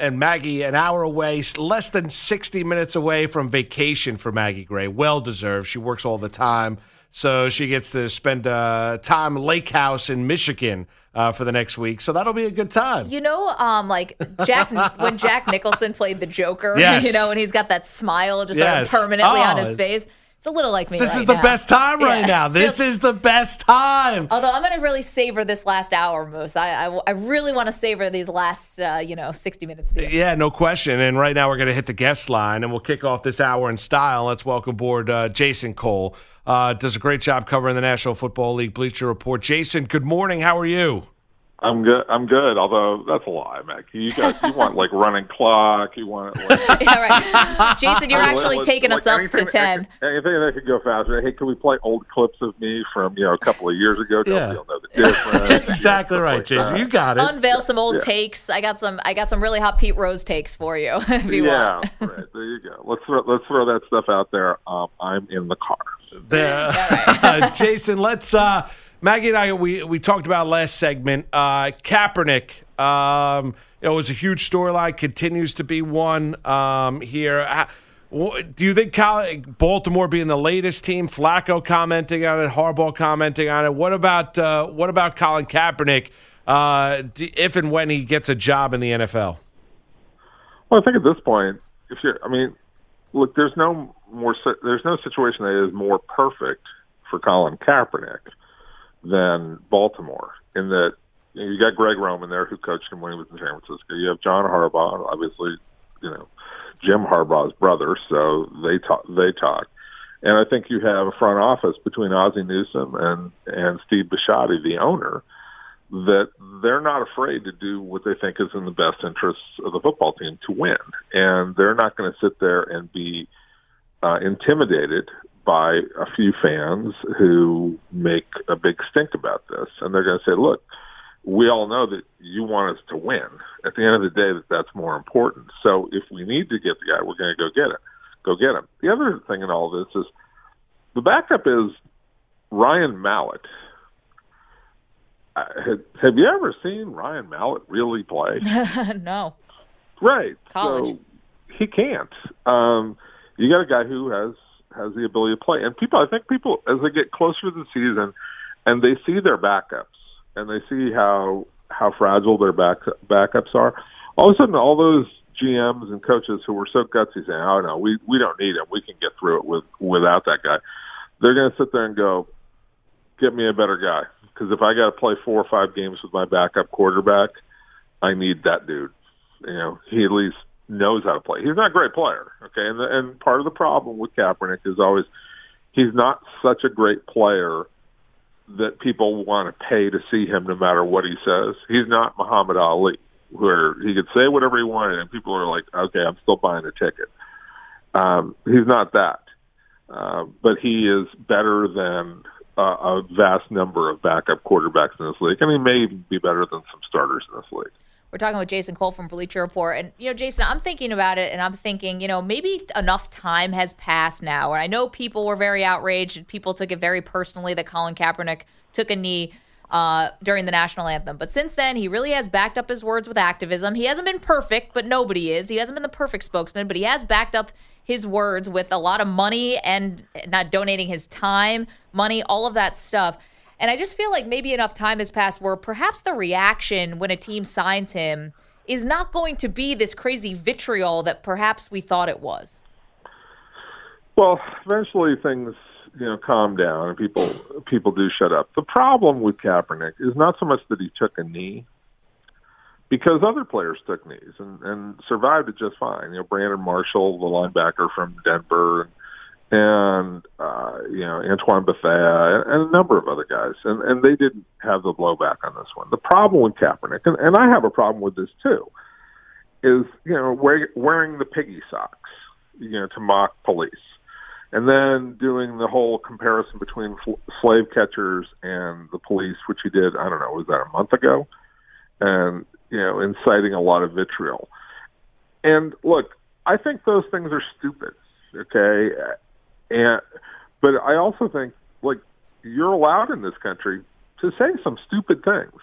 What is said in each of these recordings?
and Maggie an hour away, less than 60 minutes away from vacation for Maggie Gray. Well deserved. She works all the time. So she gets to spend uh, time lake house in Michigan uh, for the next week. So that'll be a good time. You know, um, like Jack when Jack Nicholson played the Joker. Yes. You know, and he's got that smile just Yes. of permanently on Oh. his face. It's a little like me. This right is the now. best time right Yeah. now. This is the best time. Although I'm going to really savor this last hour, Moose. I, I, I really want to savor these last, uh, you know, 60 minutes. Of the Yeah, no question. And right now we're going to hit the guest line and we'll kick off this hour in style. Let's welcome aboard uh, Jason Cole. Uh, does a great job covering the National Football League Bleacher Report. Jason, good morning. How are you? I'm good. I'm good. Although that's a lie, Mac. You guys, you want like running clock. You want like, yeah, right. Jason, you're I actually like- taking us up to 10. That, anything that could go faster. Hey, can we play old clips of me from you know a couple of years ago? Yeah. Nobody will know the difference. That's exactly Stuff right, like Jason. that. You got it. Unveil some old Yeah. takes. I got some. I got some really hot Pete Rose takes for you. if you yeah, want. right. There you go. Let's throw, let's throw that stuff out there. Um, I'm in the car. The, Jason, let's. Uh, Maggie and I, we, we talked about last segment. Uh, Kaepernick, um, it was a huge storyline, continues to be one um, here. Uh, Do you think Baltimore being the latest team, Flacco commenting on it, Harbaugh commenting on it? What about uh, what about Colin Kaepernick uh, if and when he gets a job in the NFL? Well, I think at this point, if you're, I mean, look, there's no more, there's no situation that is more perfect for Colin Kaepernick than Baltimore. In that you, know, you got Greg Roman there, who coached him when he was in San Francisco. You have John Harbaugh, obviously, you know, Jim Harbaugh's brother, so they talk. They talk. And I think you have a front office between Ozzie Newsome and and Steve Bisciotti, the owner, that they're not afraid to do what they think is in the best interests of the football team to win, and they're not going to sit there and be uh, intimidated by a few fans who make a big stink about this, and they're going to say, "Look, we all know that you want us to win. At the end of the day, that that's more important. So if we need to get the guy, we're going to go get it. Go get him." The other thing in all this is the backup is Ryan Mallett. Uh, Have, have you ever seen Ryan Mallett really play? no. Right. College. So he can't. Um, you got a guy who has has the ability to play, and people. I think people as they get closer to the season, and they see their backups, and they see how how fragile their back backups are. All of a sudden, all those GMs and coaches who were so gutsy saying, "Oh no, we we don't need him. We can get through it with without that guy." They're going to sit there and go, "Get me a better guy." Because if I got to play four or five games with my backup quarterback, I need that dude you know, he at least knows how to play. He's not a great player, okay? And and part of the problem with Kaepernick is always he's not such a great player that people want to pay to see him no matter what he says. He's not Muhammad Ali where he could say whatever he wanted and people are like, "Okay, I'm still buying a ticket." Um, he's not that. Uh, but he is better than uh, a vast number of backup quarterbacks in this league, and he may even be better than some starters in this league. We're talking with Jason Cole from Bleacher Report. And, you know, Jason, I'm thinking about it and I'm thinking, you know, maybe enough time has passed now. And I know people were very outraged and people took it very personally that Colin Kaepernick took a knee uh, during the national anthem. But since then, he really has backed up his words with activism. He hasn't been perfect, but nobody is. He hasn't been the perfect spokesman, but he has backed up his words with a lot of money and not donating his time, money, all of that stuff. And I just feel like maybe enough time has passed where perhaps the reaction when a team signs him is not going to be this crazy vitriol that perhaps we thought it was. Well, eventually things you know calm down and people people do shut up. The problem with Kaepernick is not so much that he took a knee, because other players took knees and, and survived it just fine. You know, Brandon Marshall, the linebacker from Denver, and, and uh, you know Antoine Bethea, and, and a number of other guys, and and they didn't have the blowback on this one. The problem with Kaepernick, and, and I have a problem with this too, is you know wear, wearing the piggy socks, you know, to mock police and then doing the whole comparison between fl- slave catchers and the police, which he did, I don't know, was that a month ago? And, you know, inciting a lot of vitriol. And look, I think those things are stupid, okay? And, but I also think, like, you're allowed in this country to say some stupid things.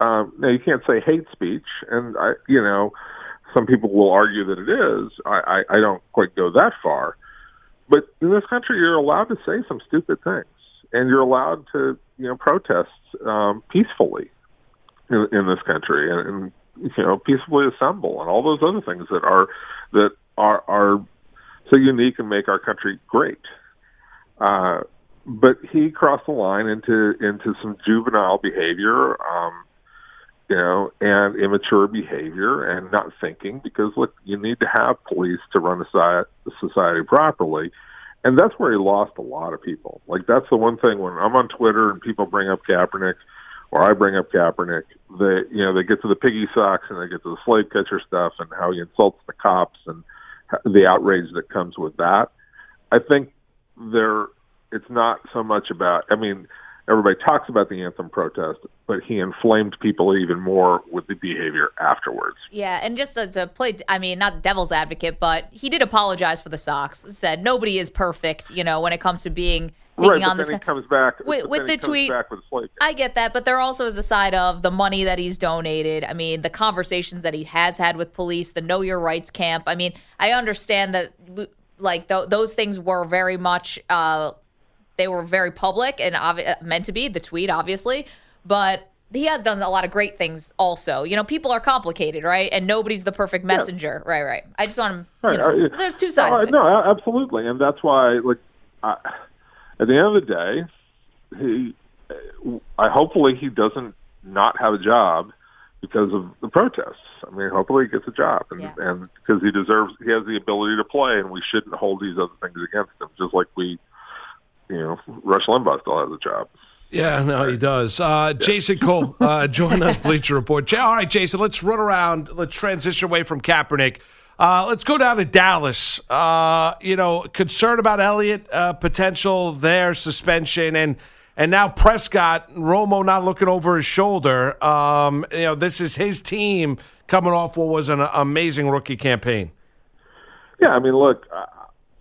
Um, now, you can't say hate speech, and, I, you know, some people will argue that it is. I, I, I don't quite go that far. But in this country, you're allowed to say some stupid things, and you're allowed to, you know, protest um, peacefully in, in this country, and, and you know, peacefully assemble, and all those other things that are that are are so unique and make our country great. Uh, but he crossed the line into into some juvenile behavior, um, you know, and immature behavior and not thinking. Because look, you need to have police to run the society properly, and that's where he lost a lot of people. Like that's the one thing when I'm on Twitter and people bring up Kaepernick, or I bring up Kaepernick, they you know they get to the piggy socks and they get to the slave catcher stuff and how he insults the cops and the outrage that comes with that. I think there it's not so much about. I mean, everybody talks about the anthem protest, but he inflamed people even more with the behavior afterwards. Yeah, and just to, to play, I mean, not devil's advocate, but he did apologize for the socks. Said nobody is perfect, you know, when it comes to being right, on this. Then he comes back with, with the tweet. With I get that, but there also is a side of the money that he's donated. I mean, the conversations that he has had with police, the Know Your Rights camp. I mean, I understand that like th- those things were very much uh, they were very public and obvi- meant to be the tweet, obviously, but he has done a lot of great things also. You know, people are complicated, right? And nobody's the perfect messenger. Yeah. Right, right. I just want to, right. you know, there's two sides. Uh, no, absolutely. And that's why, like, I, at the end of the day, he, I hopefully he doesn't not have a job because of the protests. I mean, hopefully he gets a job, and yeah. and because he deserves, he has the ability to play, and we shouldn't hold these other things against him, just like we you know, Rush Limbaugh still has a job. Yeah, no, he does. Uh, yeah. Jason Cole, uh, join us, Bleacher Report. All right, Jason, let's run around. Let's transition away from Kaepernick. Uh, let's go down to Dallas. Uh, you know, concern about Elliott uh, potential there, suspension, and and now Prescott, Romo not looking over his shoulder. Um, you know, this is his team coming off what was an amazing rookie campaign. Yeah, I mean, look,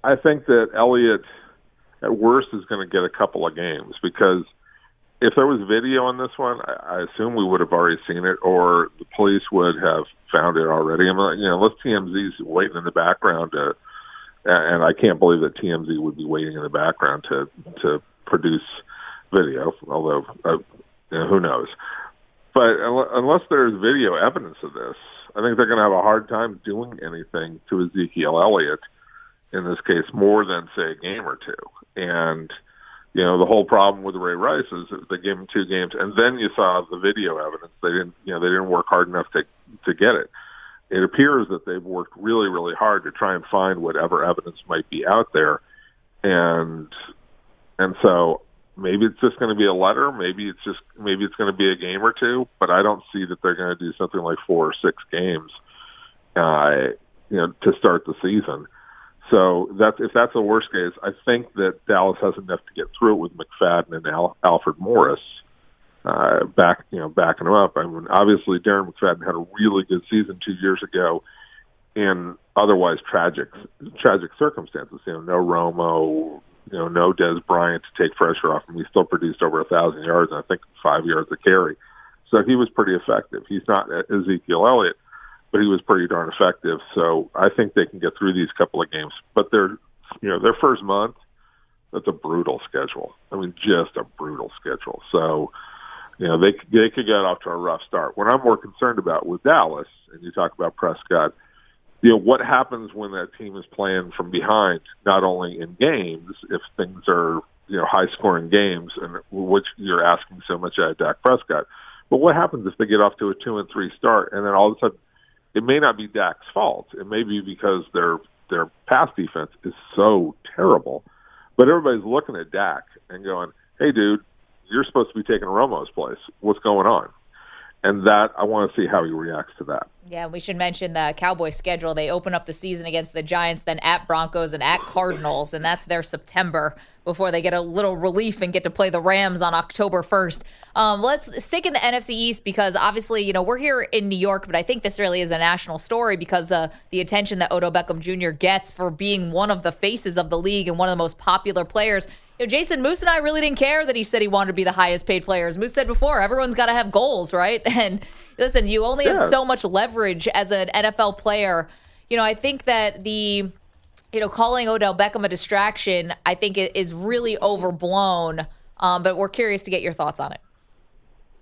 I think that Elliott – at worst is going to get a couple of games because if there was video on this one, I, I assume we would have already seen it, or the police would have found it already. I mean, you know, unless TMZ's waiting in the background to, and I can't believe that TMZ would be waiting in the background to to produce video. Although, uh, you know, who knows? But unless there's video evidence of this, I think they're going to have a hard time doing anything to Ezekiel Elliott in this case more than say a game or two. And you know the whole problem with Ray Rice is they gave him two games, and then you saw the video evidence. They didn't, you know, they didn't work hard enough to to get it. It appears that they've worked really, really hard to try and find whatever evidence might be out there, and and so maybe it's just going to be a letter. Maybe it's just maybe it's going to be a game or two. But I don't see that they're going to do something like four or six games, uh, you know, to start the season. So that's if that's the worst case, I think that Dallas has enough to get through it with McFadden and Al, Alfred Morris uh, Uh, back, you know, backing him up. I mean, obviously Darren McFadden had a really good season two years ago in otherwise tragic, tragic circumstances. You know, no Romo, you know, no Dez Bryant to take pressure off him. He still produced over a thousand yards and I think five yards a carry. So he was pretty effective. He's not Ezekiel Elliott but he was pretty darn effective. So I think they can get through these couple of games. But their, you know, their first month, that's a brutal schedule. I mean, just a brutal schedule. So, you know, they they could get off to a rough start. What I'm more concerned about with Dallas, and you talk about Prescott, you know, what happens when that team is playing from behind, not only in games, if things are you know high scoring games, and which you're asking so much out of Dak Prescott. But what happens if they get off to a two and three start, and then all of a sudden it may not be Dak's fault. It may be because their their pass defense is so terrible. But everybody's looking at Dak and going, "Hey, dude, you're supposed to be taking Romo's place. What's going on?" And that I want to see how he reacts to that. Yeah, we should mention the Cowboys schedule. They open up the season against the Giants, then at Broncos and at Cardinals, and that's their September before they get a little relief and get to play the Rams on October 1st. Um, let's stick in the NFC East because obviously, you know, we're here in New York, but I think this really is a national story because uh, the attention that Odell Beckham Jr. gets for being one of the faces of the league and one of the most popular players. You know, Jason Moose and I really didn't care that he said he wanted to be the highest paid players. Moose said before, everyone's got to have goals, right? And Listen, you only have so much leverage as an NFL player. You know, I think that the you know calling Odell Beckham a distraction, I think it is really overblown. Um, but we're curious to get your thoughts on it.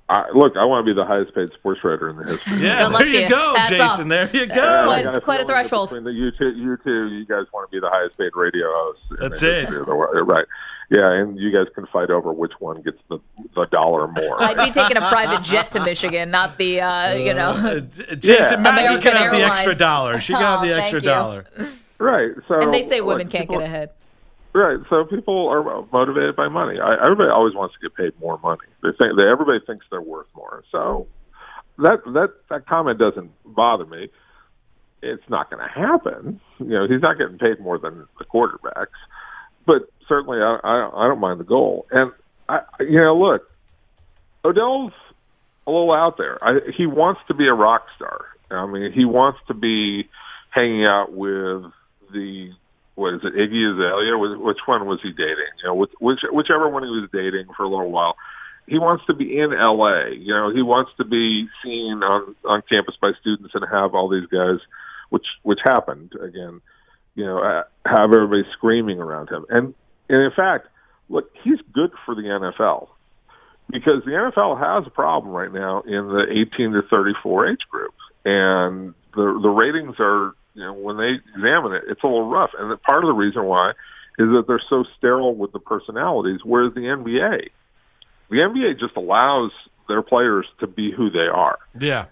I, look, I want to be the highest paid sports writer in the history. Yeah, there you you. go, Hats Jason. off. There you go. I quite- it's a quite a threshold. between The, you two, you two, you guys want to be the highest paid radio hosts. in That's the it. of the world. Right. Yeah, and you guys can fight over which one gets the the dollar more. I'd be taking a private jet to Michigan, not the uh, you know. Uh, Jason, Yeah. Maggie American can have the extra dollar. She can have Oh, the extra dollar. right. So and they say look, women can't people- get ahead. Right. So people are motivated by money. I, everybody always wants to get paid more money. They think they, everybody thinks they're worth more. So that that that comment doesn't bother me. It's not going to happen. You know, he's not getting paid more than the quarterbacks, but certainly I I, I don't mind the goal. And I you know look, Odell's a little out there. I, he wants to be a rock star. I mean, he wants to be hanging out with the what is it, Iggy Azalea? Which, one was he dating? You know, which, which whichever one he was dating for a little while. He wants to be in L.A. You know, he wants to be seen on on campus by students and have all these guys, which which happened again. You know, uh, have everybody screaming around him. And, and in fact, look, he's good for the NFL because the NFL has a problem right now in the 18 to 34 age group, and the the ratings are you know when they examine it, it's a little rough, and that part of the reason why is that they're so sterile with the personalities, whereas the NBA, the NBA just allows their players to be who they are, Yeah.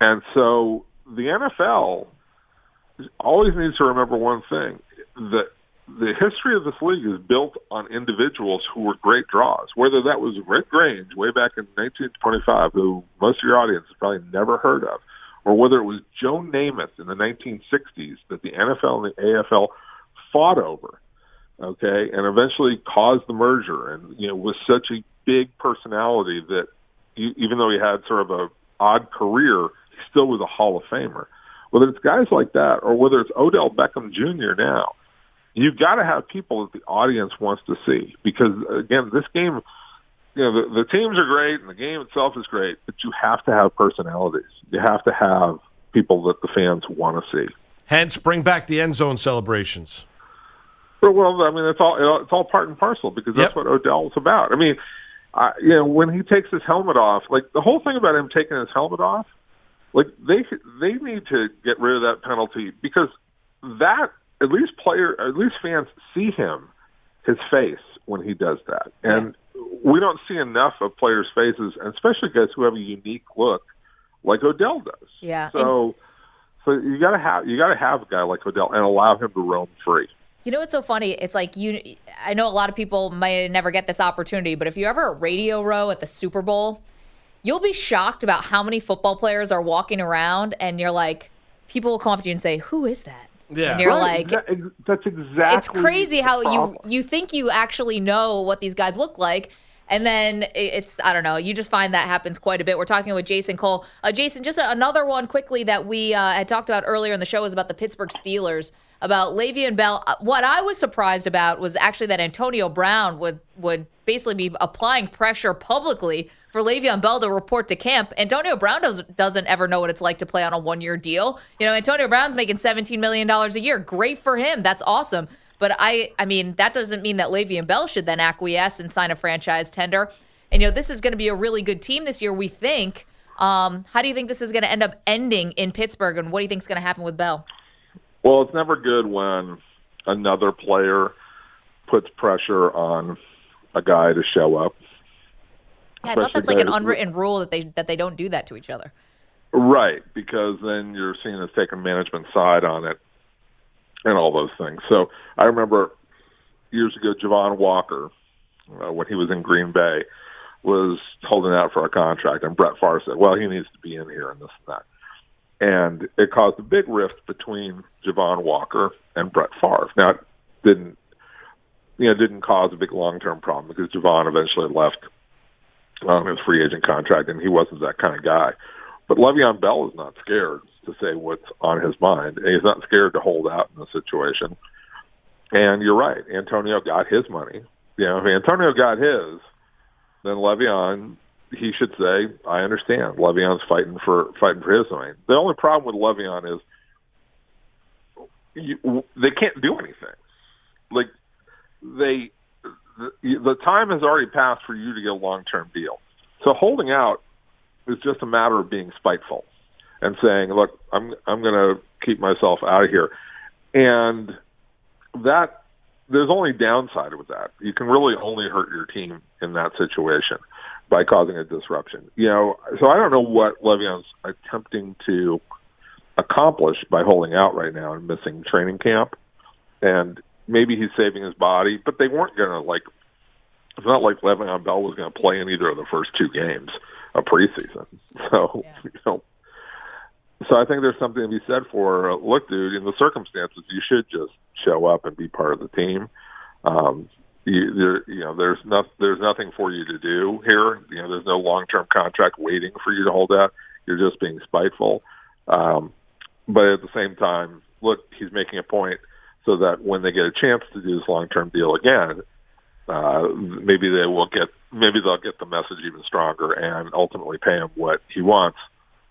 and so the NFL always needs to remember one thing that the history of this league is built on individuals who were great draws. Whether that was Red Grange way back in 1925, who most of your audience has probably never heard of, or whether it was Joe Namath in the 1960s that the NFL and the AFL fought over, okay, and eventually caused the merger, and you know was such a big personality that even though he had sort of a odd career, he still was a Hall of Famer. Whether it's guys like that, or whether it's Odell Beckham Jr. now, you've got to have people that the audience wants to see because again, this game, you know, the, the teams are great and the game itself is great, but you have to have personalities. You have to have people that the fans want to see. Hence, bring back the end zone celebrations. Well, I mean, it's all it's all part and parcel because that's Yep. what Odell's about. I mean, I, you know, when he takes his helmet off, like the whole thing about him taking his helmet off, like they they need to get rid of that penalty because that at least player, at least fans see him, his face when he does that, and we don't see enough of players' faces, and especially guys who have a unique look like Odell does. Yeah. So, so you got to have you got to have a guy like Odell and allow him to roam free. You know what's so funny? It's like you. I know a lot of people might never get this opportunity, but if you're ever at Radio Row at the Super Bowl, you'll be shocked about how many football players are walking around, and you're like, people will come up to you and say, "Who is that?" Yeah. And you're Right, like, exa- that's exactly. it's crazy how the you you think you actually know what these guys look like and then it's i don't know you just find that happens quite a bit we're talking with jason cole uh, jason just another one quickly that we uh, had talked about earlier in the show was about the pittsburgh steelers about Le'Veon Bell. Uh, What I was surprised about was actually that Antonio Brown would would basically be applying pressure publicly for Le'Veon Bell to report to camp. Antonio Brown does, doesn't ever know what it's like to play on a one year deal. You know, Antonio Brown's making $17 million a year. Great for him. That's awesome. But I, I mean, that doesn't mean that Le'Veon Bell should then acquiesce and sign a franchise tender. And you know, this is going to be a really good team this year. We think. Um, how do you think this is going to end up ending in Pittsburgh, and what do you think is going to happen with Bell? Well, it's never good when another player puts pressure on a guy to show up. Yeah, I thought that's like an unwritten rule that they that they don't do that to each other. Right, because then you're seen as taking management side on it and all those things. So I remember years ago, Javon Walker, uh, when he was in Green Bay, was holding out for a contract, and Brett Favre said, "Well, he needs to be in here and this and that." And it caused a big rift between Javon Walker and Brett Favre. Now, it didn't you know didn't cause a big long term problem because Javon eventually left on his free agent contract, and he wasn't that kind of guy. But Le'Veon Bell is not scared to say what's on his mind. He's not scared to hold out in the situation. And you're right. Antonio got his money. You know, if Antonio got his, then Le'Veon he should say, "I understand. Le'Veon's fighting for fighting for his domain." The only problem with Le'Veon is you, they can't do anything. Like they, the, time has already passed for you to get a long term deal. So holding out is just a matter of being spiteful and saying, "Look, I'm I'm going to keep myself out of here," and that there's only downside with that. You can really only hurt your team in that situation by causing a disruption. You know, so I don't know what Le'Veon's attempting to accomplish by holding out right now and missing training camp. And maybe he's saving his body, but they weren't going to like. It's not like Le'Veon Bell was going to play in either of the first two games of preseason. So yeah. you know, so I think there's something to be said for uh, look, dude. In the circumstances, you should just show up and be part of the team. Um, you, there, you know, there's not, there's nothing for you to do here. You know, there's no long-term contract waiting for you to hold out. You're just being spiteful. Um, but at the same time, look, he's making a point so that when they get a chance to do this long-term deal again, uh, maybe they will get, maybe they'll get the message even stronger and ultimately pay him what he wants.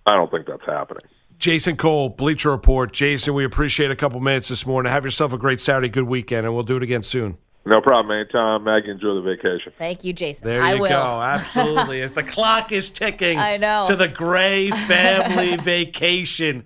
I don't think that's happening. Jason Cole, Bleacher Report. Jason, we appreciate a couple minutes this morning. Have yourself a great Saturday, good weekend, and we'll do it again soon. No problem, anytime. Maggie, enjoy the vacation. Thank you, Jason. There I you will. go. Absolutely. As the clock is ticking I know. to the Gray family vacation.